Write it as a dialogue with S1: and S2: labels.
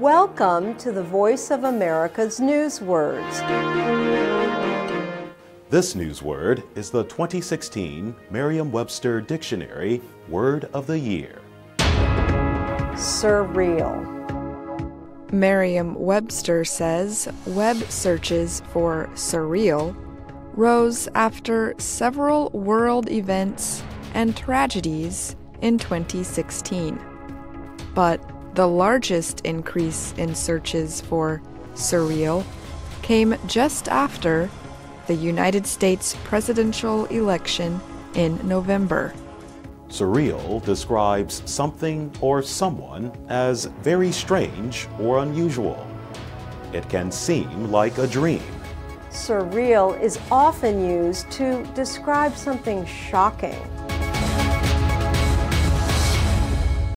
S1: Welcome to the Voice of America's Newswords.
S2: This newsword is the 2016 Merriam Webster Dictionary Word of the Year.
S1: Surreal.
S3: Merriam Webster says web searches for surreal rose after several world events and tragedies in 2016. But the largest increase in searches for surreal came just after the United States presidential election in November.
S2: Surreal describes something or someone as very strange or unusual. It can seem like a dream.
S1: Surreal is often used to describe something shocking